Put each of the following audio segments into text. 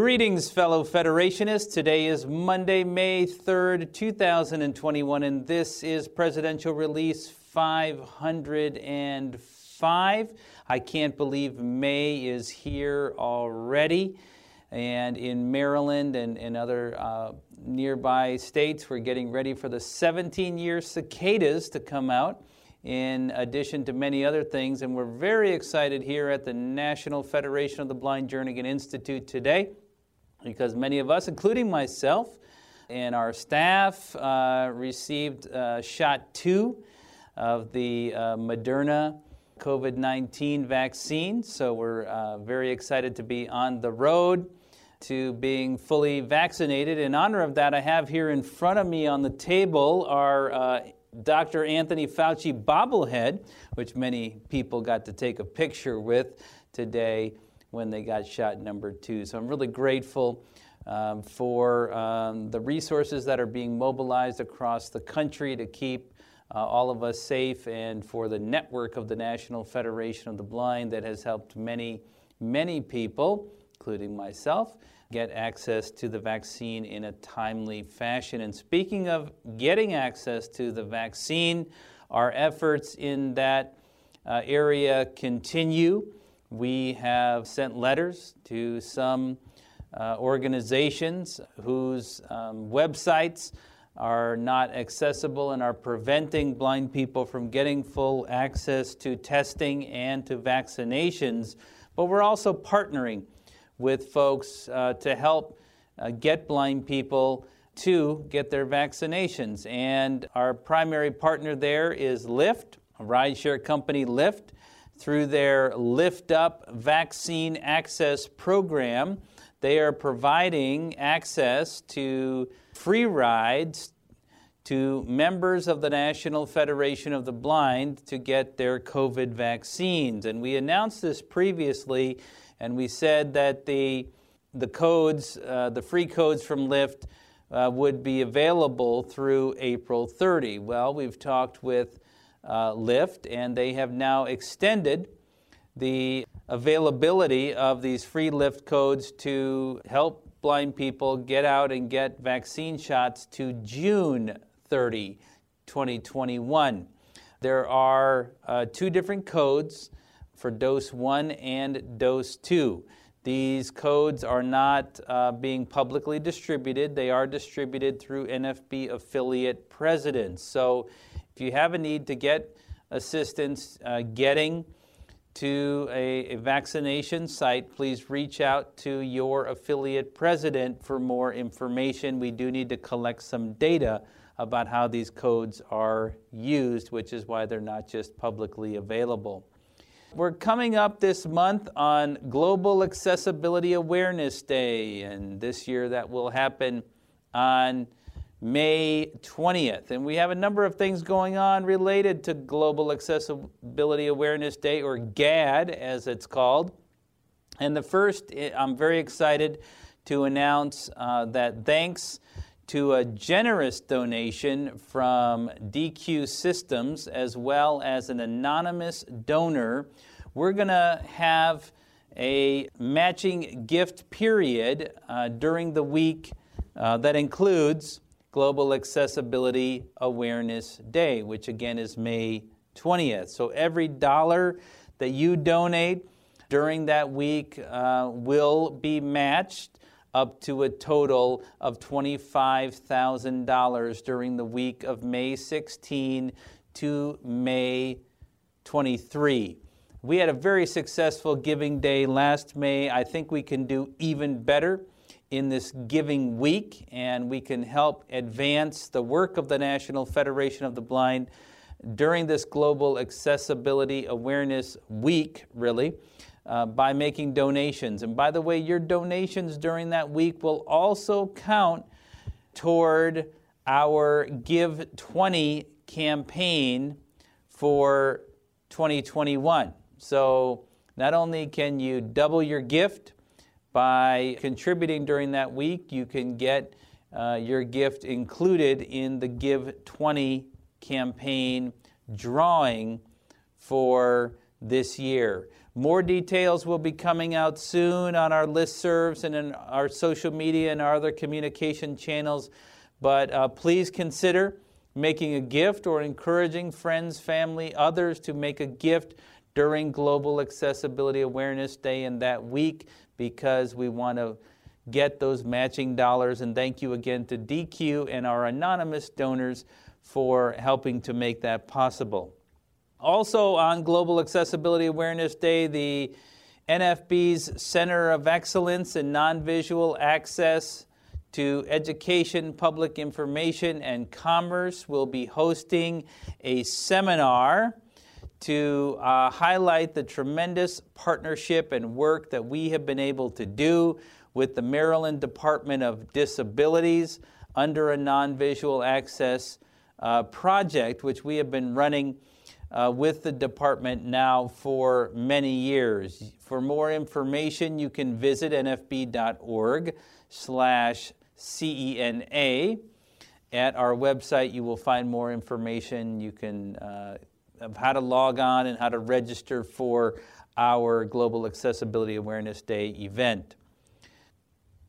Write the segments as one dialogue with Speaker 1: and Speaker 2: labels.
Speaker 1: Greetings, fellow Federationists. Today is Monday, May 3rd, 2021, and this is Presidential Release 505. I can't believe May is here already. And in Maryland and, and other uh, nearby states, we're getting ready for the 17 year cicadas to come out in addition to many other things. And we're very excited here at the National Federation of the Blind Jernigan Institute today because many of us, including myself and our staff, uh, received uh, shot two of the uh, Moderna COVID 19 vaccine. So we're uh, very excited to be on the road to being fully vaccinated. In honor of that, I have here in front of me on the table our uh, Dr. Anthony Fauci bobblehead, which many people got to take a picture with today when they got shot number two. So I'm really grateful um, for um, the resources that are being mobilized across the country to keep uh, all of us safe and for the network of the National Federation of the Blind that has helped many, many people, including myself, get access to the vaccine in a timely fashion. And speaking of getting access to the vaccine, our efforts in that uh, area continue. We have sent letters to some uh, organizations whose um, websites are not accessible and are preventing blind people from getting full access to testing and to vaccinations. But we're also partnering with folks uh, to help uh, get blind people to get their vaccinations. And our primary partner there is Lyft, a rideshare company Lyft, through their LyftUp Vaccine Access Program. They are providing access to free rides to members of the National Federation of the Blind to get their COVID vaccines. And we announced this previously and we said that the, the codes, uh, the free codes from Lyft, uh, would be available through April 30. Well, we've talked with uh, Lyft, and they have now extended the availability of these free Lyft codes to help blind people get out and get vaccine shots to June 30, 2021. There are uh, two different codes for dose one and dose two. These codes are not uh, being publicly distributed, they are distributed through NFB affiliate presidents. So if you have a need to get assistance uh, getting to a, a, vaccination site, please reach out to your affiliate president for more information. We do need to collect some data about how these codes are used, which is why they're not just publicly available. We're coming up this month on Global Accessibility Awareness Day, and this year that will happen on May 20th. And we have a number of things going on related to Global Accessibility Awareness Day, or GAAD as it's called. And the first, eh, I'm very excited to announce uh, that thanks to a generous donation from Deque Systems as well as an anonymous donor. We're going to have a matching gift period uh, during the week uh, that includes Global Accessibility Awareness Day, which again is May 20th. So every dollar that you donate during that week uh, will be matched up to a total of $25,000 during the week of May 16 to May 23. We had a very successful giving day last May. I think we can do even better in this giving week, and we can help advance the work of the National Federation of the Blind during this Global Accessibility Awareness Week, really uh, by making donations. And by the way, your donations during that week will also count toward our Give 20 campaign for 2021. So not only can you double your gift by contributing during that week, you can get uh, your gift included in the Give 20 campaign drawing for this year. More details will be coming out soon on our listservs and in our social media and our other communication channels. But uh, please consider making a gift or encouraging friends, family, others to make a gift during Global Accessibility Awareness Day in that week because we want to get those matching dollars. And thank you again to Deque and our anonymous donors for helping to make that possible. Also, on Global Accessibility Awareness Day, the NFB's Center of Excellence in Non-Visual Access to Education, Public Information, and Commerce will be hosting a seminar to uh, highlight the tremendous partnership and work that we have been able to do with the Maryland Department of Disabilities under a non visual access uh, project, which we have been running uh, with the department now for many years. For more information, you can visit nfb.org slash CENA. At our website, you will find more information. You can uh, of how to log on and how to register for our Global Accessibility Awareness Day event.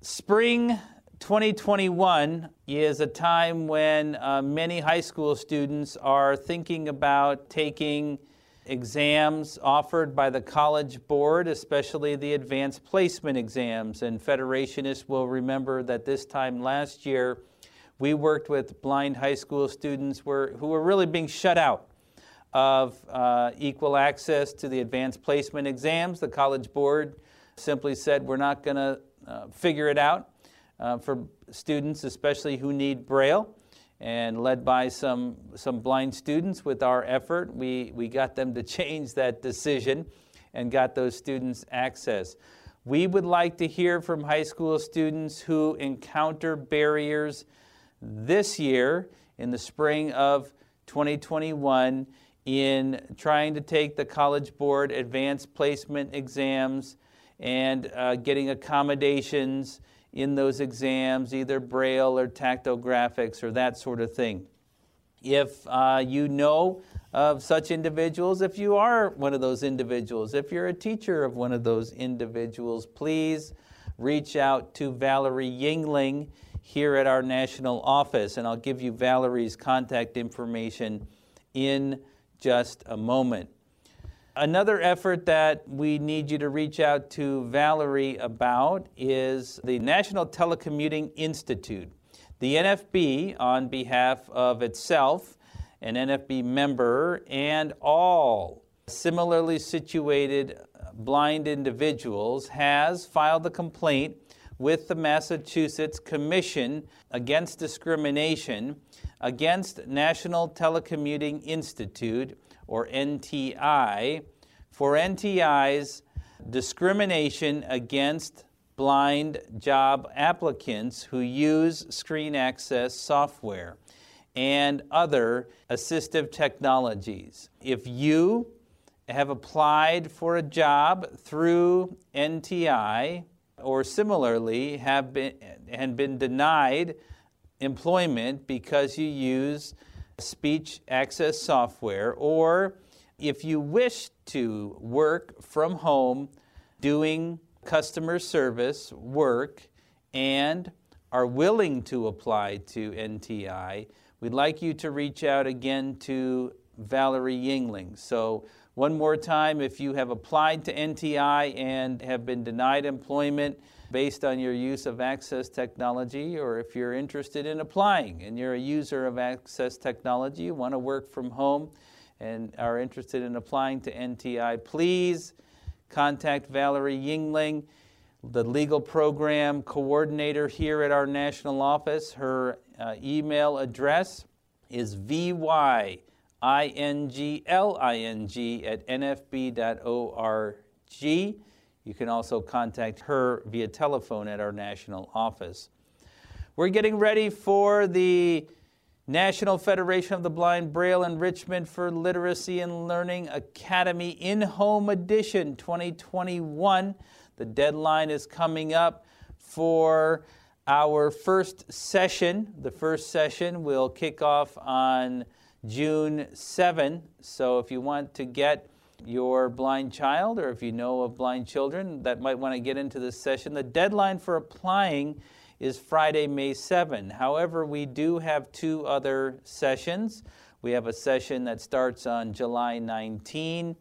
Speaker 1: Spring 2021 is a time when uh, many high school students are thinking about taking exams offered by the College Board, especially the advanced placement exams. And Federationists will remember that this time last year, we worked with blind high school students were, who were really being shut out of uh, equal access to the advanced placement exams. The College Board simply said, we're not going to uh, figure it out uh, for students, especially who need Braille. And led by some, some blind students with our effort, we, we got them to change that decision and got those students access. We would like to hear from high school students who encounter barriers this year in the spring of 2021 in trying to take the College Board advanced placement exams and uh, getting accommodations in those exams, either Braille or tactile graphics or that sort of thing. If uh, you know of such individuals, if you are one of those individuals, if you're a teacher of one of those individuals, please reach out to Valerie Yingling here at our national office, and I'll give you Valerie's contact information in just a moment. Another effort that we need you to reach out to Valerie about is the National Telecommuting Institute. The NFB, on behalf of itself, an NFB member, and all similarly situated blind individuals, has filed a complaint with the Massachusetts Commission Against Discrimination against National Telecommuting Institute or NTI, for NTI's discrimination against blind job applicants who use screen access software and other assistive technologies. If you have applied for a job through NTI or similarly have been and been denied employment because you use speech access software, or if you wish to work from home doing customer service work and are willing to apply to NTI, we'd like you to reach out again to Valerie Yingling. So, one more time, if you have applied to NTI and have been denied employment, based on your use of access technology, or if you're interested in applying and you're a user of access technology, you want to work from home and are interested in applying to NTI, please contact Valerie Yingling, the legal program coordinator here at our national office. Her uh, email address is vyingling at nfb.org. You can also contact her via telephone at our national office. We're getting ready for the National Federation of the Blind Braille Enrichment for Literacy and Learning Academy in Home Edition 2021. The deadline is coming up for our first session. The first session will kick off on June 7. So if you want to get your blind child or if you know of blind children that might want to get into this session, the deadline for applying is Friday, May 7. However, we do have two other sessions. We have a session that starts on July 19.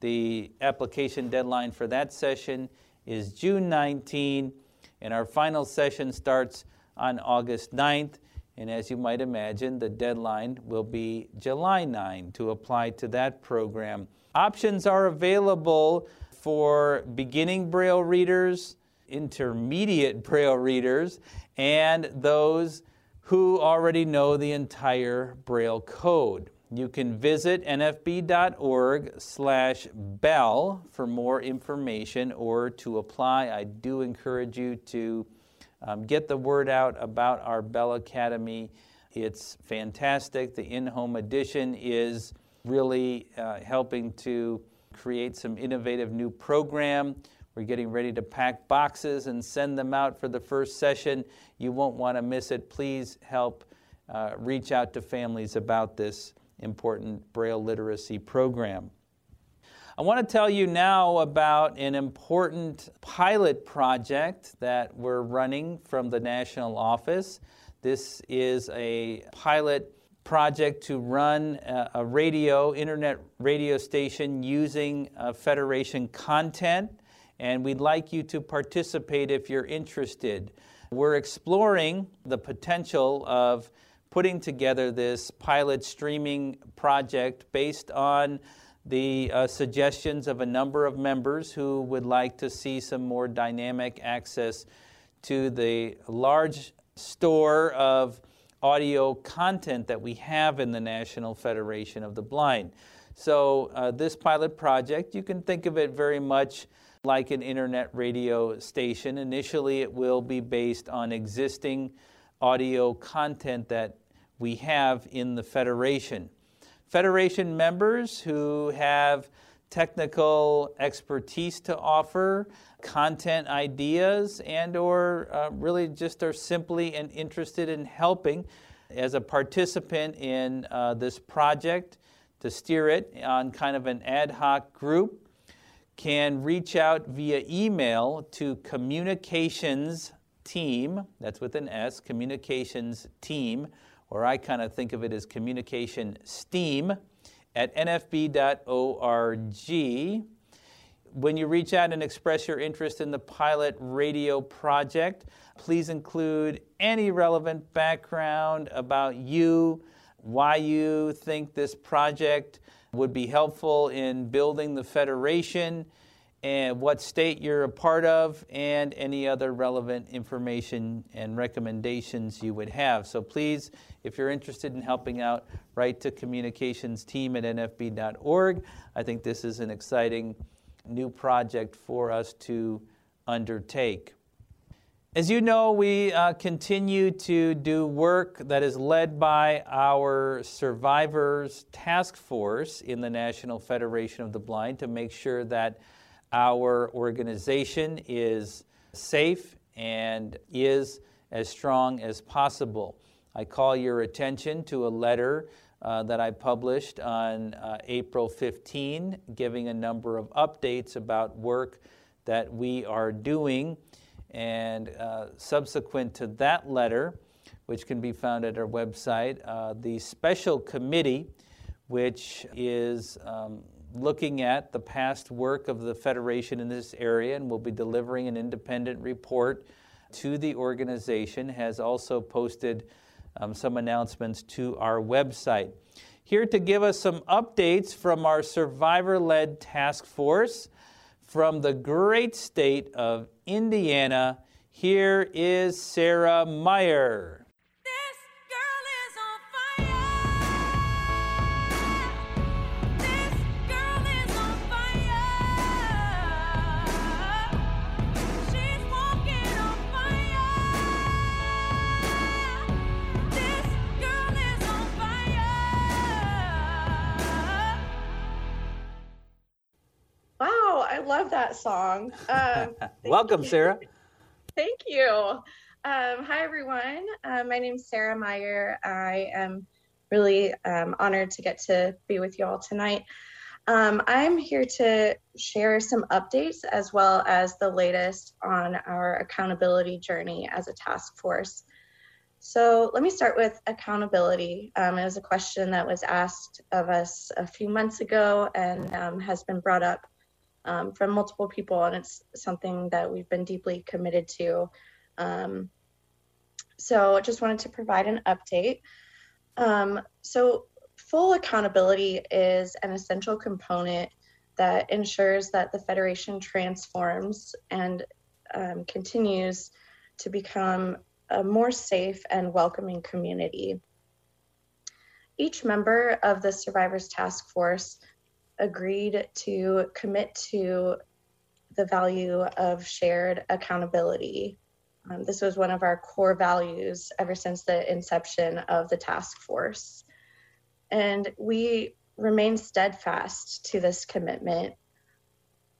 Speaker 1: The application deadline for that session is June 19, and our final session starts on August 9th. And as you might imagine, the deadline will be July 9 to apply to that program. Options are available for beginning Braille readers, intermediate Braille readers, and those who already know the entire Braille code. You can visit nfb.org slash bell for more information or to apply. I do encourage you to um, get the word out about our Bell Academy. It's fantastic. The in home edition is really uh, helping to create some innovative new program. We're getting ready to pack boxes and send them out for the first session. You won't want to miss it. Please help uh, reach out to families about this important Braille literacy program. I want to tell you now about an important pilot project that we're running from the national office. This is a pilot project to run a radio, internet radio station using Federation content, and we'd like you to participate if you're interested. We're exploring the potential of putting together this pilot streaming project based on the uh, suggestions of a number of members who would like to see some more dynamic access to the large store of audio content that we have in the National Federation of the Blind. So, uh, this pilot project, you can think of it very much like an internet radio station. Initially, it will be based on existing audio content that we have in the Federation. Federation members who have technical expertise to offer, content ideas, and or uh, really just are simply and interested in helping as a participant in uh, this project to steer it on kind of an ad hoc group can reach out via email to communications team that's with an s communications team or I kind of think of it as communication steam at nfb.org. When you reach out and express your interest in the pilot radio project, please include any relevant background about you, why you think this project would be helpful in building the Federation, and what state you're a part of, and any other relevant information and recommendations you would have. So please, if you're interested in helping out, write to communications team at nfb.org. I think this is an exciting new project for us to undertake. As you know, we uh, continue to do work that is led by our Survivors Task Force in the National Federation of the Blind to make sure that our organization is safe and is as strong as possible. I call your attention to a letter uh, that I published on uh, April 15, giving a number of updates about work that we are doing. And uh, subsequent to that letter, which can be found at our website, uh, the special committee, which is um, looking at the past work of the Federation in this area and will be delivering an independent report to the organization, has also posted um, some announcements to our website. Here to give us some updates from our survivor led task force from the great state of Indiana, here is Sarah Meyer.
Speaker 2: Love that song. Um,
Speaker 1: Welcome, Sarah.
Speaker 2: Thank you. Um, hi, everyone. Uh, my name is Sarah Meyer. I am really um, honored to get to be with you all tonight. Um, I'm here to share some updates as well as the latest on our accountability journey as a task force. So let me start with accountability. Um, it was a question that was asked of us a few months ago and um, has been brought up um, from multiple people, and it's something that we've been deeply committed to. Um, so just wanted to provide an update. Um, so full accountability is an essential component that ensures that the Federation transforms and um, continues to become a more safe and welcoming community. Each member of the Survivors Task Force agreed to commit to the value of shared accountability. Um, this was one of our core values ever since the inception of the task force. And we remain steadfast to this commitment.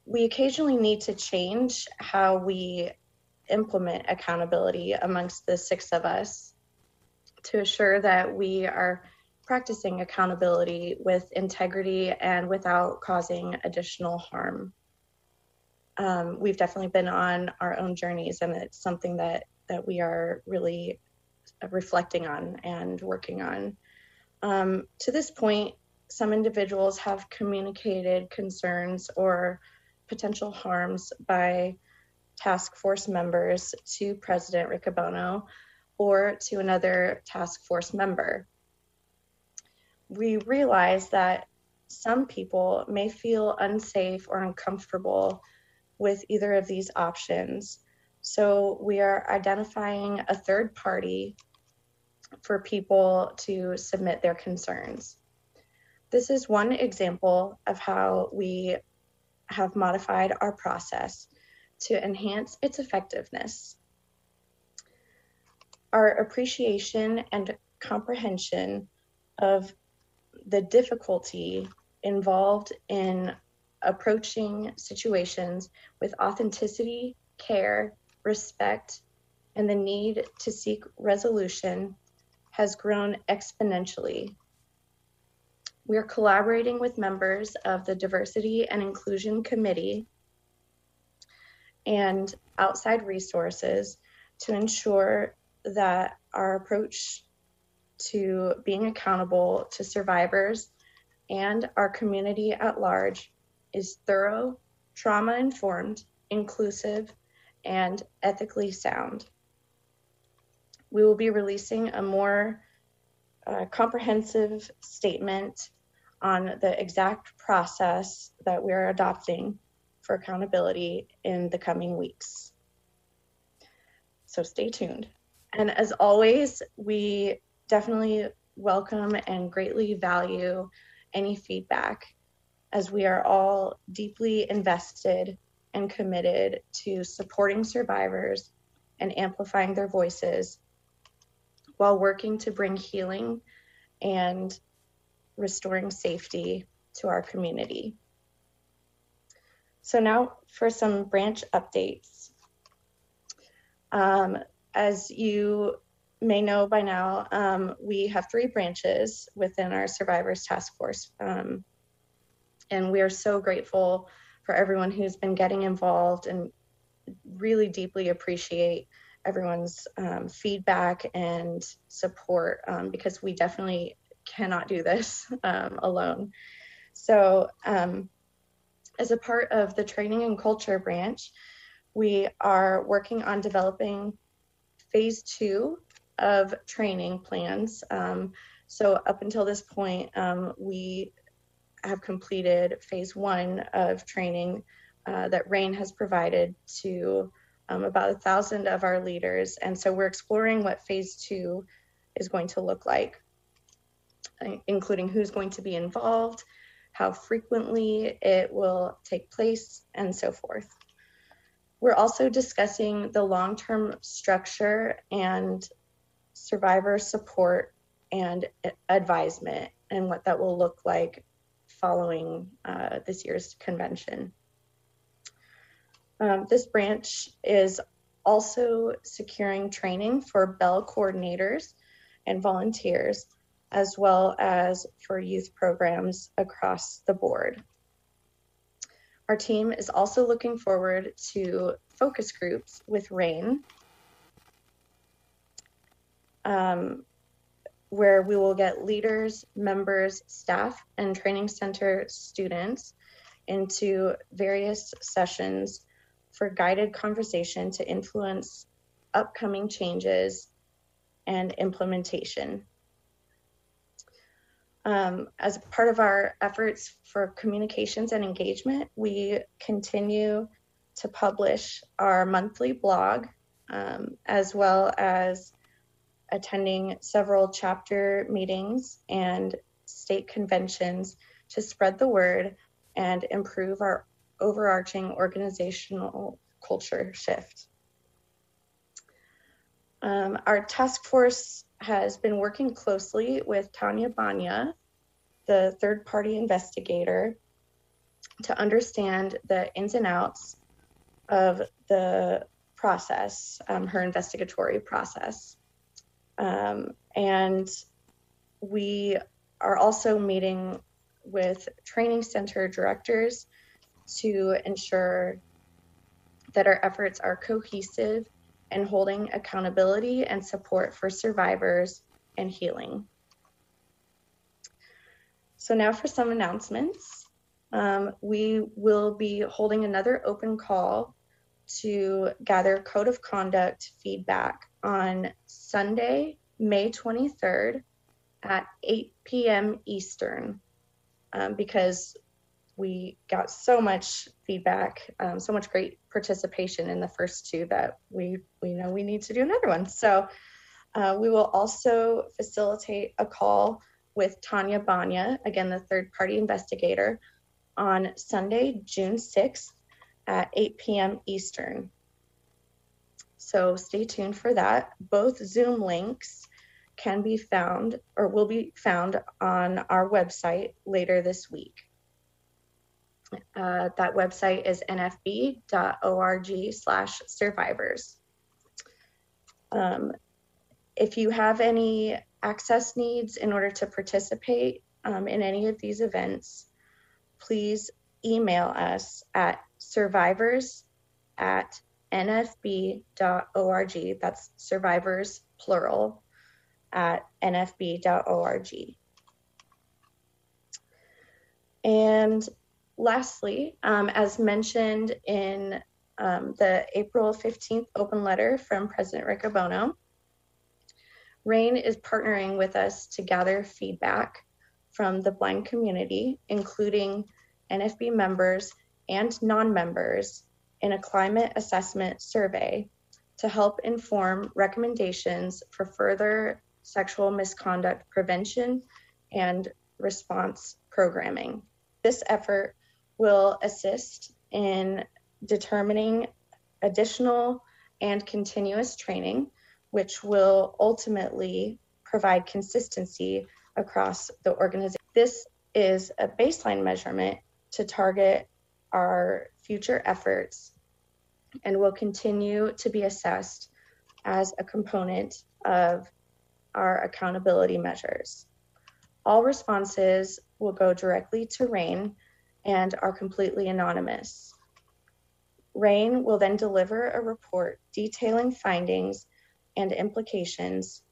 Speaker 2: We occasionally need to change how we implement accountability amongst the six of us to assure that we are practicing accountability with integrity and without causing additional harm. Um, we've definitely been on our own journeys, and it's something that that we are really reflecting on and working on. Um, to this point, some individuals have communicated concerns or potential harms by task force members to President Riccobono or to another task force member. We realize that some people may feel unsafe or uncomfortable with either of these options. So we are identifying a third party for people to submit their concerns. This is one example of how we have modified our process to enhance its effectiveness. Our appreciation and comprehension of the difficulty involved in approaching situations with authenticity, care, respect, and the need to seek resolution has grown exponentially. We are collaborating with members of the Diversity and Inclusion Committee and outside resources to ensure that our approach to being accountable to survivors and our community at large is thorough, trauma informed, inclusive, and ethically sound. We will be releasing a more uh, comprehensive statement on the exact process that we're adopting for accountability in the coming weeks. So stay tuned. And as always, we definitely welcome and greatly value any feedback as we are all deeply invested and committed to supporting survivors and amplifying their voices while working to bring healing and restoring safety to our community. So now for some branch updates. Um, as you may know by now, um, we have three branches within our Survivors Task Force. Um, and we are so grateful for everyone who's been getting involved and really deeply appreciate everyone's um, feedback and support um, because we definitely cannot do this um, alone. So, um, as a part of the training and culture branch, we are working on developing phase two of training plans. Um, so, up until this point, um, we have completed phase one of training uh, that RAINN has provided to um, about a thousand of our leaders. And so, we're exploring what phase two is going to look like, including who's going to be involved how frequently it will take place, and so forth. We're also discussing the long term structure and survivor support and advisement and what that will look like following uh, this year's convention. Um, this branch is also securing training for BELL coordinators and volunteers as well as for youth programs across the board. Our team is also looking forward to focus groups with RAINN, um, where we will get leaders, members, staff, and training center students into various sessions for guided conversation to influence upcoming changes and implementation. Um, as part of our efforts for communications and engagement, we continue to publish our monthly blog um, as well as attending several chapter meetings and state conventions to spread the word and improve our overarching organizational culture shift. Um, our task force has been working closely with Tanya Banya, the third party investigator, to understand the ins and outs of the process, um, her investigatory process. Um, and we are also meeting with training center directors to ensure that our efforts are cohesive and holding accountability and support for survivors and healing. So, now for some announcements. Um, we will be holding another open call to gather code of conduct feedback on Sunday, May 23rd at 8 p.m. Eastern um, because we got so much feedback, um, so much great participation in the first two that we we know we need to do another one. So uh, we will also facilitate a call with Tanya Banya, again the third party investigator, on Sunday, June 6th at 8 p.m. Eastern. So stay tuned for that. Both Zoom links can be found or will be found on our website later this week. Uh, that website is nfb.org slash survivors. Um, if you have any access needs in order to participate um, in any of these events, please email us at survivors at nfb.org. That's survivors, plural, at nfb.org. And lastly, um, as mentioned in um, the April 15th open letter from President Riccobono, RAINN is partnering with us to gather feedback from the blind community, including NFB members and non members, in a climate assessment survey to help inform recommendations for further sexual misconduct prevention and response programming. This effort will assist in determining additional and continuous training, which will ultimately provide consistency across the organization. This is a baseline measurement to target our future efforts and will continue to be assessed as a component of our accountability measures. All responses will go directly to RAINN and are completely anonymous. RAINN will then deliver a report detailing findings and implications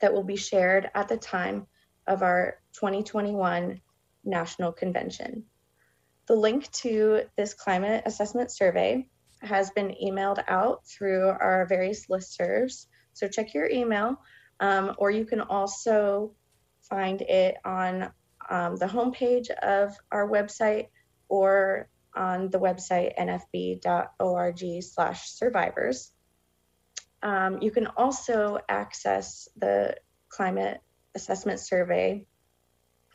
Speaker 2: that will be shared at the time of our 2021 National Convention. The link to this climate assessment survey has been emailed out through our various listservs. So check your email, um, or you can also find it on um, the homepage of our website or on the website nfb.org slash survivors. Um, you can also access the climate assessment survey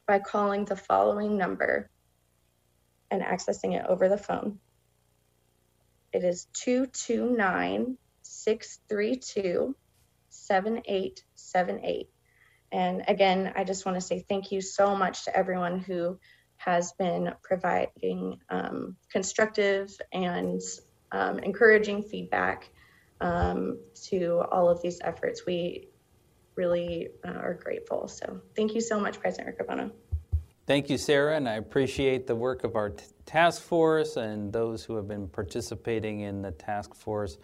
Speaker 2: by calling the following number and accessing it over the phone. It is 229 632 7878. And again, I just want to say thank you so much to everyone who has been providing um, constructive and um, encouraging feedback um, to all of these efforts. We really uh, are grateful. So thank you so much, President Riccobono.
Speaker 1: Thank you, Sarah, and I appreciate the work of our t- task force and those who have been participating in the task force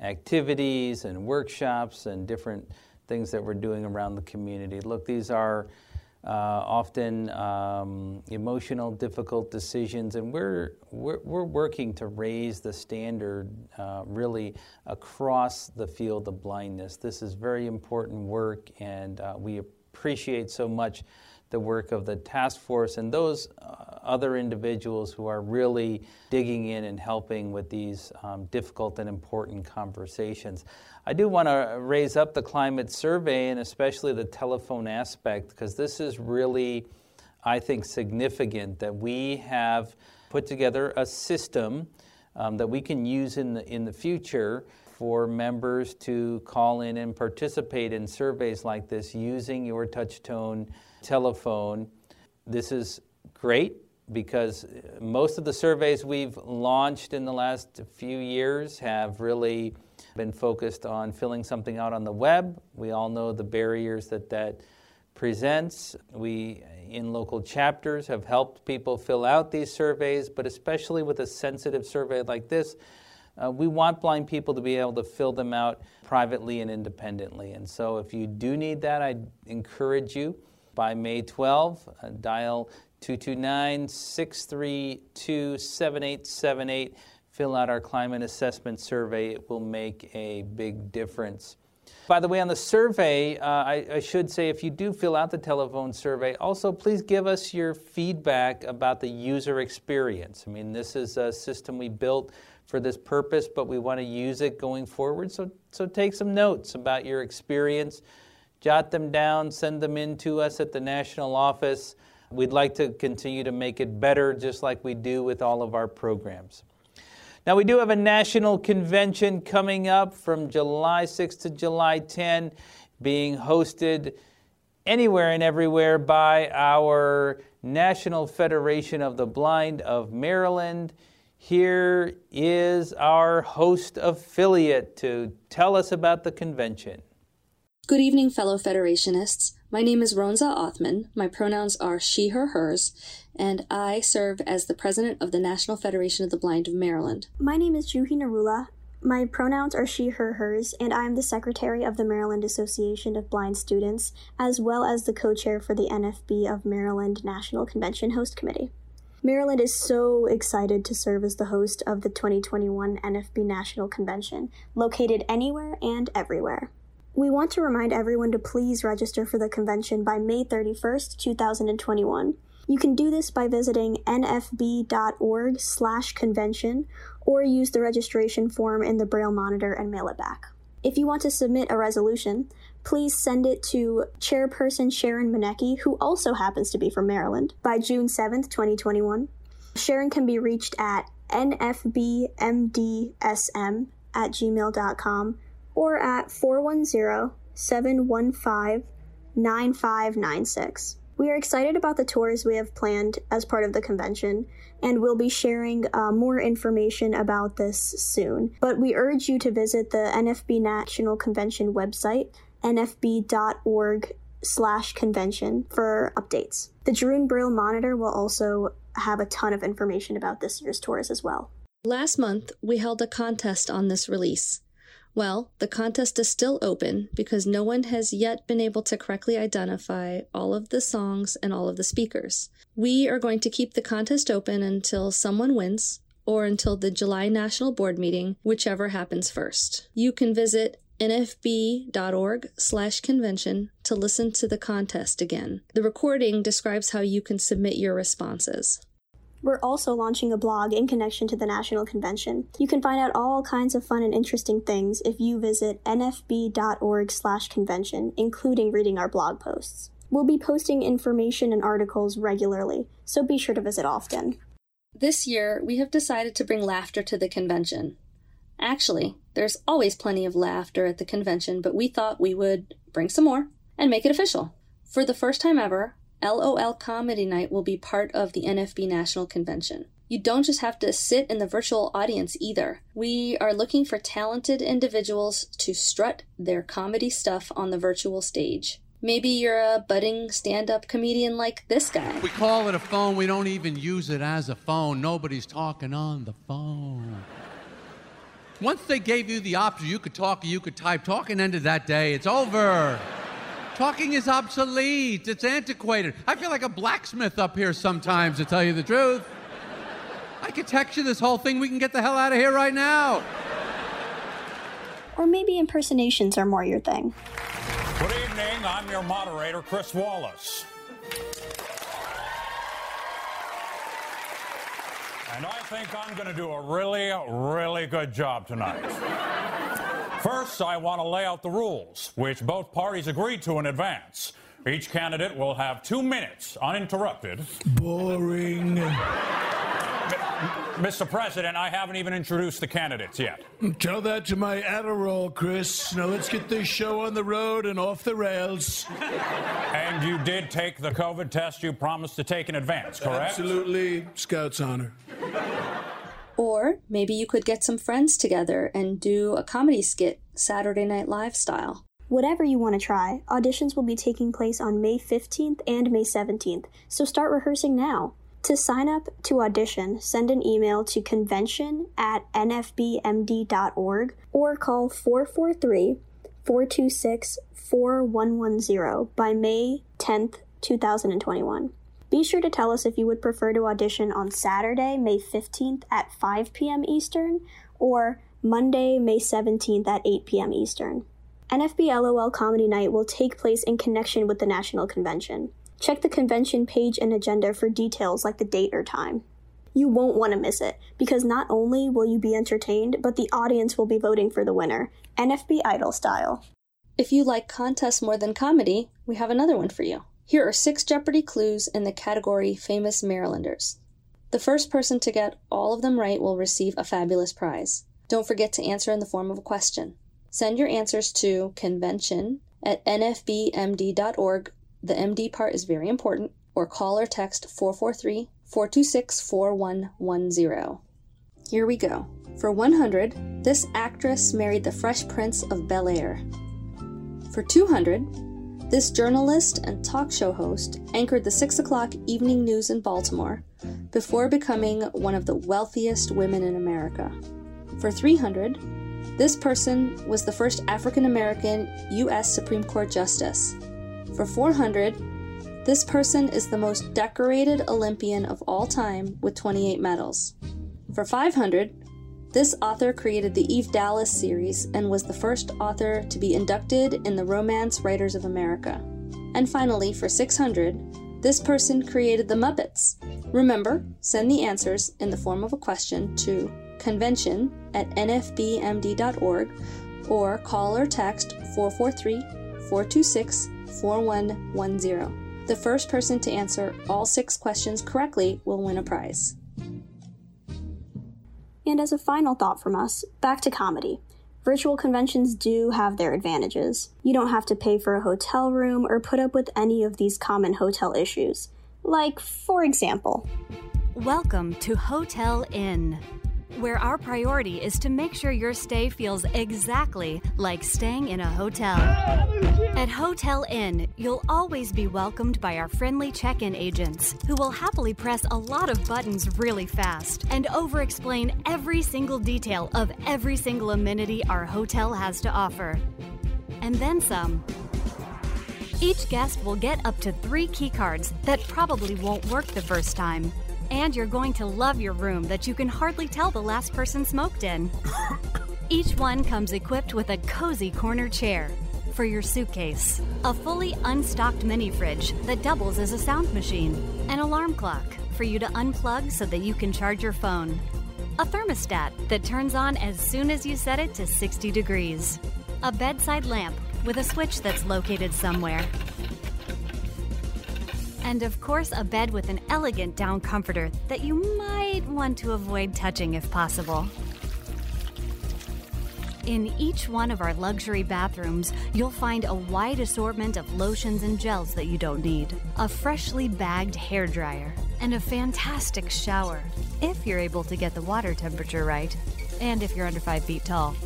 Speaker 1: activities and workshops and different things that we're doing around the community. Look, these are uh, often um, emotional, difficult decisions, and we're, we're, we're, working to raise the standard uh, really across the field of blindness. This is very important work, and uh, we appreciate so much the work of the task force and those uh, other individuals who are really digging in and helping with these um, difficult and important conversations. I do want to raise up the climate survey and especially the telephone aspect because this is really, I think, significant that we have put together a system um, that we can use in the, in the future for members to call in and participate in surveys like this using your touchtone telephone. This is great because most of the surveys we've launched in the last few years have really been focused on filling something out on the web. We all know the barriers that that presents. We, in local chapters, have helped people fill out these surveys, but especially with a sensitive survey like this, uh, we want blind people to be able to fill them out privately and independently. And so, if you do need that, I encourage you by May 12, uh, dial 229 632 7878 fill out our climate assessment survey. It will make a big difference. By the way, on the survey, uh, I, I, should say if you do fill out the telephone survey, also please give us your feedback about the user experience. I mean, this is a system we built for this purpose, but we want to use it going forward. So, so take some notes about your experience, jot them down, send them in to us at the national office. We'd like to continue to make it better, just like we do with all of our programs. Now, we do have a national convention coming up from July 6 to July 10, being hosted anywhere and everywhere by our National Federation of the Blind of Maryland. Here is our host affiliate to tell us about the convention.
Speaker 3: Good evening, fellow Federationists. My name is Ronza Othman. My pronouns are she, her, hers, and I serve as the president of the National Federation of the Blind of Maryland.
Speaker 4: My name is Juhi Narula. My pronouns are she, her, hers, and I am the secretary of the Maryland Association of Blind Students, as well as the co chair for the NFB of Maryland National Convention Host Committee. Maryland is so excited to serve as the host of the 2021 NFB National Convention, located anywhere and everywhere. We want to remind everyone to please register for the convention by May 31st, 2021. You can do this by visiting nfb.org slash convention or use the registration form in the Braille monitor and mail it back. If you want to submit a resolution, please send it to Chairperson Sharon Maneki, who also happens to be from Maryland, by June 7th, 2021. Sharon can be reached at nfbmdsm at gmail.com or at 410 715 9596. We are excited about the tours we have planned as part of the convention, and we'll be sharing uh, more information about this soon. But we urge you to visit the NFB National Convention website, nfb.org slash convention for updates. The June Braille Monitor will also have a ton of information about this year's tours as well.
Speaker 3: Last month, we held a contest on this release. Well, the contest is still open because no one has yet been able to correctly identify all of the songs and all of the speakers. We are going to keep the contest open until someone wins or until the July National Board meeting, whichever happens first. You can visit nfb.org slash convention to listen to the contest again. The recording describes how you can submit your responses.
Speaker 4: We're also launching a blog in connection to the National Convention. You can find out all kinds of fun and interesting things if you visit nfb.org/convention, including reading our blog posts. We'll be posting information and articles regularly, so be sure to visit often.
Speaker 3: This year, we have decided to bring laughter to the convention. Actually, there's always plenty of laughter at the convention, but we thought we would bring some more and make it official. For the first time ever, LOL Comedy Night will be part of the NFB National Convention. You don't just have to sit in the virtual audience either. We are looking for talented individuals to strut their comedy stuff on the virtual stage. Maybe you're a budding stand up comedian like this guy.
Speaker 5: We call it a phone, we don't even use it as a phone. Nobody's talking on the phone. Once they gave you the option, you could talk you could type. Talking ended that day. It's over. Talking is obsolete. It's antiquated. I feel like a blacksmith up here sometimes, to tell you the truth. I could text you this whole thing. We can get the hell out of here right now.
Speaker 4: Or maybe impersonations are more your thing.
Speaker 6: Good evening. I'm your moderator, Chris Wallace. And I think I'm going to do a really, really good job tonight. First, I want to lay out the rules, which both parties agreed to in advance. Each candidate will have two minutes uninterrupted.
Speaker 7: Boring.
Speaker 6: Mr. President, I haven't even introduced the candidates yet.
Speaker 7: Tell that to my Adderall, Chris. Now let's get this show on the road and off the rails.
Speaker 6: And you did take the COVID test you promised to take in advance, correct?
Speaker 7: Absolutely. Scout's honor.
Speaker 3: Or maybe you could get some friends together and do a comedy skit, Saturday Night Live style.
Speaker 4: Whatever you want to try, auditions will be taking place on May 15th and May 17th, so start rehearsing now. To sign up to audition, send an email to convention at nfbmd.org or call 443 426 4110 by May 10th, 2021. Be sure to tell us if you would prefer to audition on Saturday, May 15th at 5 p.m. Eastern or Monday, May 17th at 8 p.m. Eastern. NFB LOL Comedy Night will take place in connection with the National Convention. Check the convention page and agenda for details like the date or time. You won't want to miss it, because not only will you be entertained, but the audience will be voting for the winner, NFB Idol style.
Speaker 3: If you like contests more than comedy, we have another one for you. Here are six Jeopardy clues in the category Famous Marylanders. The first person to get all of them right will receive a fabulous prize. Don't forget to answer in the form of a question. Send your answers to convention at nfbmd.org. The MD part is very important. Or call or text 443 426 4110. Here we go. For 100, this actress married the Fresh Prince of Bel Air. For 200, this journalist and talk show host anchored the 6 o'clock evening news in Baltimore before becoming one of the wealthiest women in America. For 300, this person was the first African American U.S. Supreme Court Justice. For 400, this person is the most decorated Olympian of all time with 28 medals. For 500, this author created the Eve Dallas series and was the first author to be inducted in the Romance Writers of America. And finally, for 600, this person created the Muppets. Remember, send the answers in the form of a question to convention at nfbmd.org or call or text 443 426 4110. The first person to answer all six questions correctly will win a prize.
Speaker 4: And as a final thought from us, back to comedy. Virtual conventions do have their advantages. You don't have to pay for a hotel room or put up with any of these common hotel issues. Like, for example,
Speaker 8: Welcome to Hotel Inn, where our priority is to make sure your stay feels exactly like staying in a hotel. At Hotel Inn, you'll always be welcomed by our friendly check in agents who will happily press a lot of buttons really fast and over explain every single detail of every single amenity our hotel has to offer. And then some. Each guest will get up to three key cards that probably won't work the first time. And you're going to love your room that you can hardly tell the last person smoked in. Each one comes equipped with a cozy corner chair for your suitcase, a fully unstocked mini fridge that doubles as a sound machine, an alarm clock for you to unplug so that you can charge your phone, a thermostat that turns on as soon as you set it to 60 degrees, a bedside lamp with a switch that's located somewhere, and of course, a bed with an elegant down comforter that you might want to avoid touching if possible. In each one of our luxury bathrooms, you'll find a wide assortment of lotions and gels that you don't need, a freshly bagged hair dryer, and a fantastic shower, if you're able to get the water temperature right, and if you're under 5 feet tall.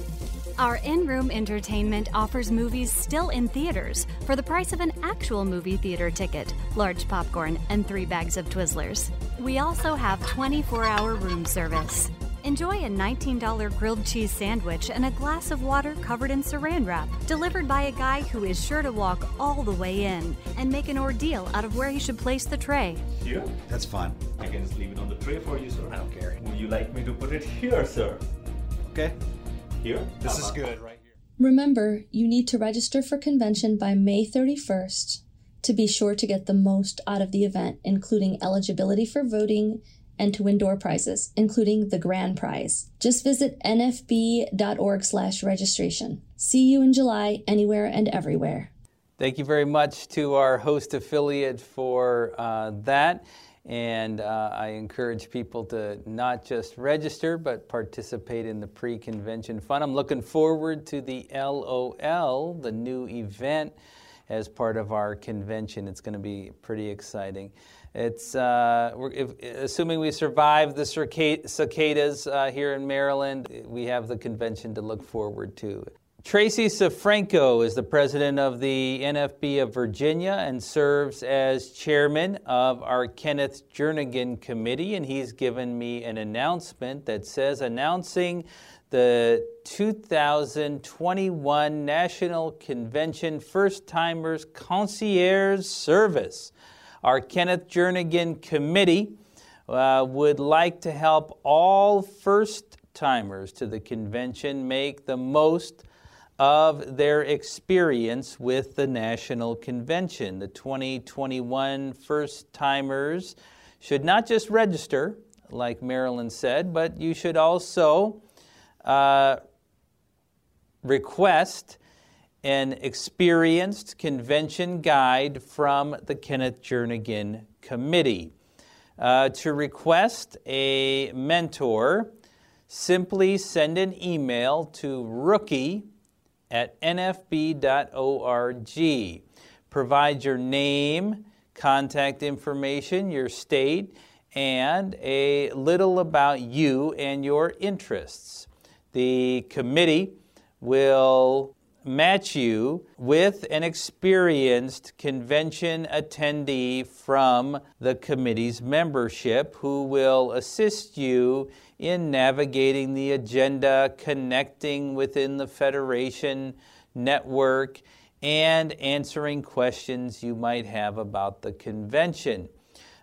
Speaker 8: Our in room entertainment offers movies still in theaters for the price of an actual movie theater ticket, large popcorn, and three bags of Twizzlers. We also have 24 hour room service. Enjoy a $19 grilled cheese sandwich and a glass of water covered in saran wrap, delivered by a guy who is sure to walk all the way in and make an ordeal out of where he should place the tray.
Speaker 9: Here?
Speaker 10: That's fine.
Speaker 9: I can just leave it on the tray for you, sir. I don't care. Would you like me to put it here, sir?
Speaker 10: Okay.
Speaker 9: Here?
Speaker 10: This
Speaker 9: How
Speaker 10: is
Speaker 9: about-
Speaker 10: good right here.
Speaker 3: Remember, you need to register for convention by May 31st to be sure to get the most out of the event, including eligibility for voting and to win door prizes, including the grand prize. Just visit nfb.org/registration. See you in July anywhere and everywhere.
Speaker 1: Thank you very much to our host affiliate for uh, that. And uh, I encourage people to not just register, but participate in the pre convention fun. I'm looking forward to the LOL, the new event, as part of our convention. It's going to be pretty exciting. It's uh, if, assuming we survive the cicadas uh, here in Maryland, we have the convention to look forward to. Tracy Soforenko is the president of the NFB of Virginia and serves as chairman of our Kenneth Jernigan Committee. And he's given me an announcement that says announcing the 2021 National Convention First Timers Concierge Service. Our Kenneth Jernigan Committee uh, would like to help all first timers to the convention make the most of their experience with the National Convention. The 2021 first timers should not just register, like Marilyn said, but you should also uh, request an experienced convention guide from the Kenneth Jernigan Committee. Uh, to request a mentor, simply send an email to rookie at nfb.org. Provide your name, contact information, your state, and a little about you and your interests. The committee will match you with an experienced convention attendee from the committee's membership who will assist you in navigating the agenda, connecting within the Federation network, and answering questions you might have about the convention.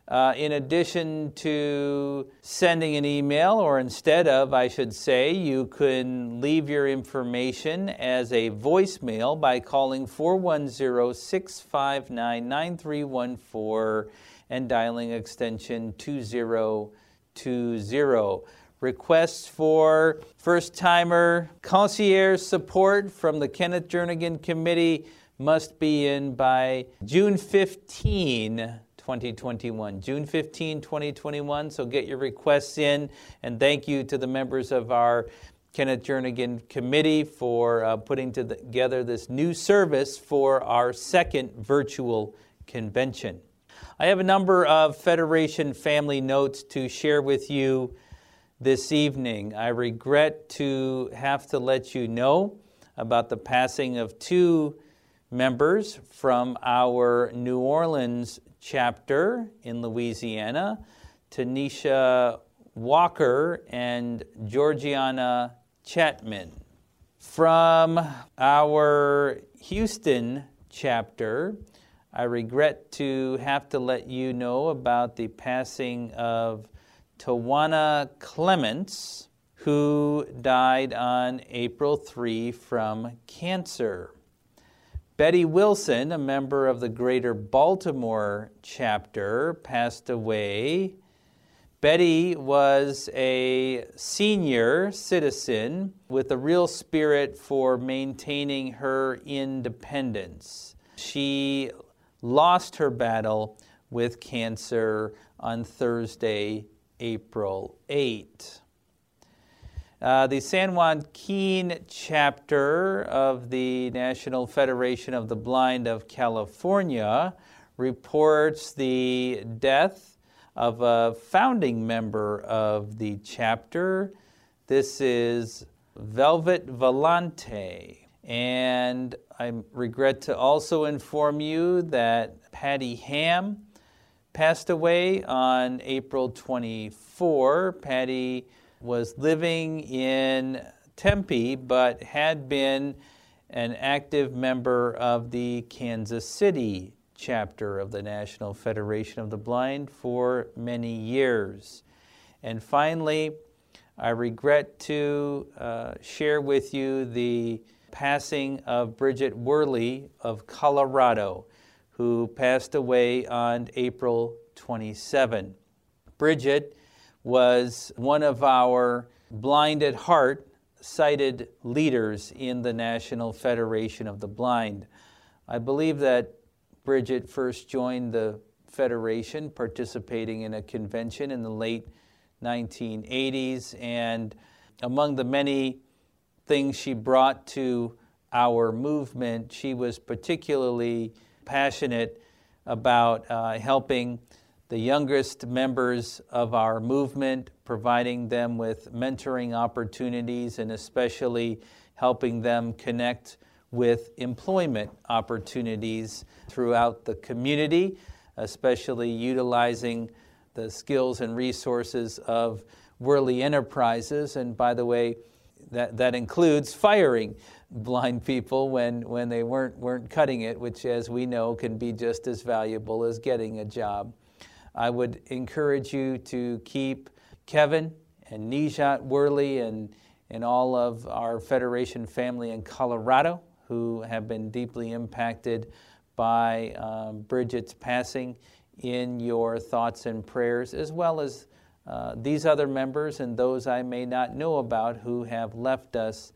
Speaker 1: Uh, in addition to sending an email, or instead of, I should say, you can leave your information as a voicemail by calling 410 659 9314 and dialing extension 2020. Requests for first timer concierge support from the Kenneth Jernigan Committee must be in by June 15. 2021. June 15, 2021. So get your requests in. And thank you to the members of our Kenneth Jernigan Committee for uh, putting together this new service for our second virtual convention. I have a number of Federation family notes to share with you this evening. I regret to have to let you know about the passing of two members from our New Orleans chapter in Louisiana, Tanisha Walker and Georgiana Chapman. From our Houston chapter, I regret to have to let you know about the passing of Tawana Clements, who died on April 3 from cancer. Betty Wilson, a member of the Greater Baltimore chapter, passed away. Betty was a senior citizen with a real spirit for maintaining her independence. She lost her battle with cancer on Thursday, April 8. Uh, the San Joaquin chapter of the National Federation of the Blind of California reports the death of a founding member of the chapter. This is Velvet Volante. And I regret to also inform you that Patty Ham passed away on April 24. Patty was living in Tempe, but had been an active member of the Kansas City chapter of the National Federation of the Blind for many years. And finally, I regret to uh, share with you the passing of Bridget Worley of Colorado, who passed away on April 27. Bridget was one of our blind at heart sighted leaders in the National Federation of the Blind. I believe that Bridget first joined the Federation participating in a convention in the late 1980s, and among the many things she brought to our movement, she was particularly passionate about uh, helping the youngest members of our movement, providing them with mentoring opportunities, and especially helping them connect with employment opportunities throughout the community, especially utilizing the skills and resources of Worley Enterprises. And by the way, that, that includes firing blind people when, when they weren't, weren't cutting it, which, as we know, can be just as valuable as getting a job. I would encourage you to keep Kevin and Nijat Worley and, and all of our Federation family in Colorado who have been deeply impacted by um, Bridget's passing in your thoughts and prayers, as well as uh, these other members and those I may not know about who have left us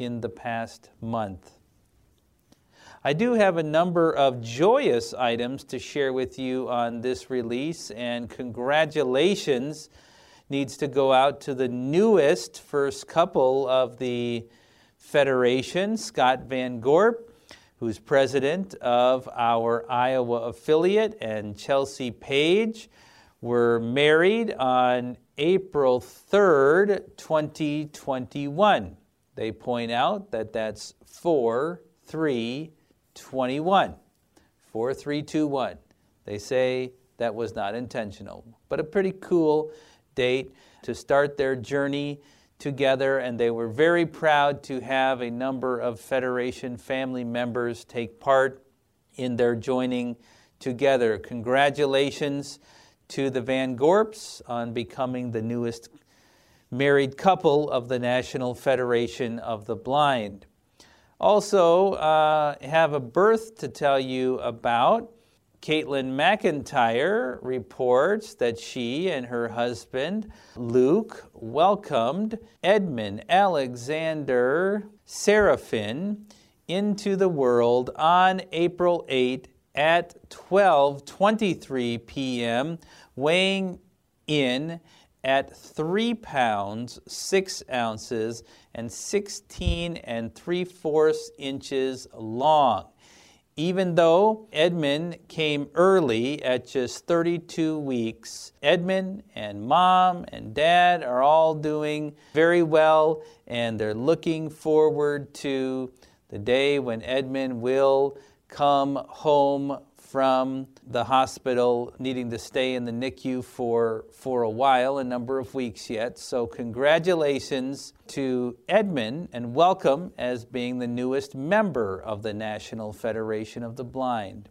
Speaker 1: in the past month. I do have a number of joyous items to share with you on this release, and congratulations needs to go out to the newest first couple of the Federation, Scott Van Gorp who's president of our Iowa affiliate, and Chelsea Page were married on April 3rd, 2021. They point out that that's 4 3 21. 4 3 2 1. They say that was not intentional, but a pretty cool date to start their journey together, and they were very proud to have a number of Federation family members take part in their joining together. Congratulations to the Van Gorps on becoming the newest married couple of the National Federation of the Blind. Also, uh, have a birth to tell you about. Caitlin McIntyre reports that she and her husband, Luke, welcomed Edmund Alexander Seraphin into the world on April 8 at 12:23 p.m., weighing in at 3 pounds 6 ounces and 16 and 3 fourths inches long. Even though Edmund came early at just 32 weeks, Edmund and mom and dad are all doing very well, and they're looking forward to the day when Edmund will come home from the hospital, needing to stay in the NICU for, for a while, a number of weeks yet. So, congratulations to Edmund and welcome as being the newest member of the National Federation of the Blind.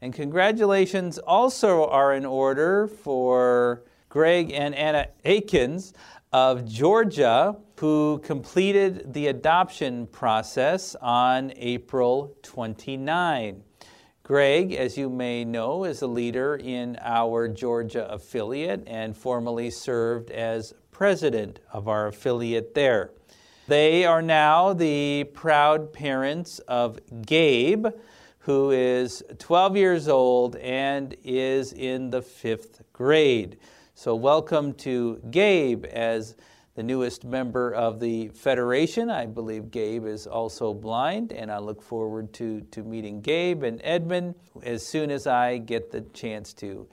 Speaker 1: And congratulations also are in order for Greg and Anna Akins of Georgia, who completed the adoption process on April 29. Greg, as you may know, is a leader in our Georgia affiliate and formerly served as president of our affiliate there. They are now the proud parents of Gabe, who is 12 years old and is in the fifth grade. So, welcome to Gabe as the newest member of the Federation. I believe Gabe is also blind, and I look forward to, to meeting Gabe and Edmund as soon as I get the chance to.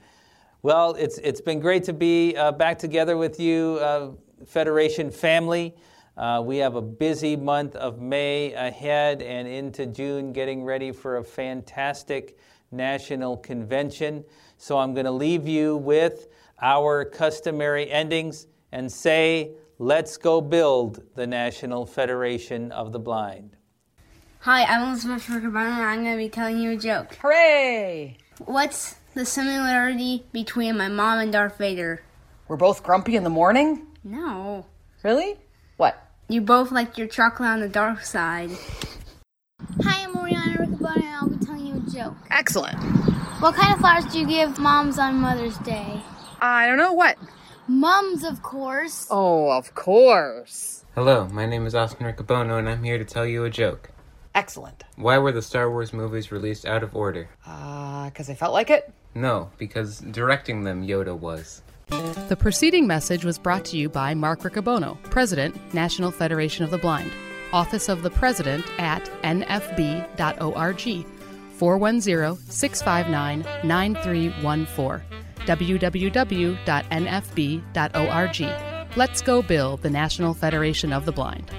Speaker 1: Well, it's, it's been great to be uh, back together with you, uh, Federation family. Uh, we have a busy month of May ahead and into June, getting ready for a fantastic national convention. So I'm going to leave you with our customary endings and say, let's go build the National Federation of the Blind.
Speaker 10: Hi, I'm Elizabeth Riccobono, and I'm going to be telling you a joke.
Speaker 11: Hooray!
Speaker 10: What's the similarity between my mom and Darth Vader?
Speaker 11: We're both grumpy in the morning?
Speaker 10: No.
Speaker 11: Really? What?
Speaker 10: You both like your chocolate on the dark side. Hi, I'm Oriana Riccobono, and I'll be telling you a joke.
Speaker 11: Excellent.
Speaker 10: What kind of flowers do you give moms on Mother's Day?
Speaker 11: I don't know what.
Speaker 10: Mums, of course.
Speaker 11: Oh, of course.
Speaker 12: Hello, my name is Austin Riccobono, and I'm here to tell you a joke.
Speaker 11: Excellent.
Speaker 12: Why were the Star Wars movies released out of order?
Speaker 11: Uh, because I felt like it?
Speaker 12: No, because directing them Yoda was.
Speaker 13: The preceding message was brought to you by Mark Riccobono, President, National Federation of the Blind, Office of the President at nfb.org, 410 659 9314, www.nfb.org. Let's go build the National Federation of the Blind.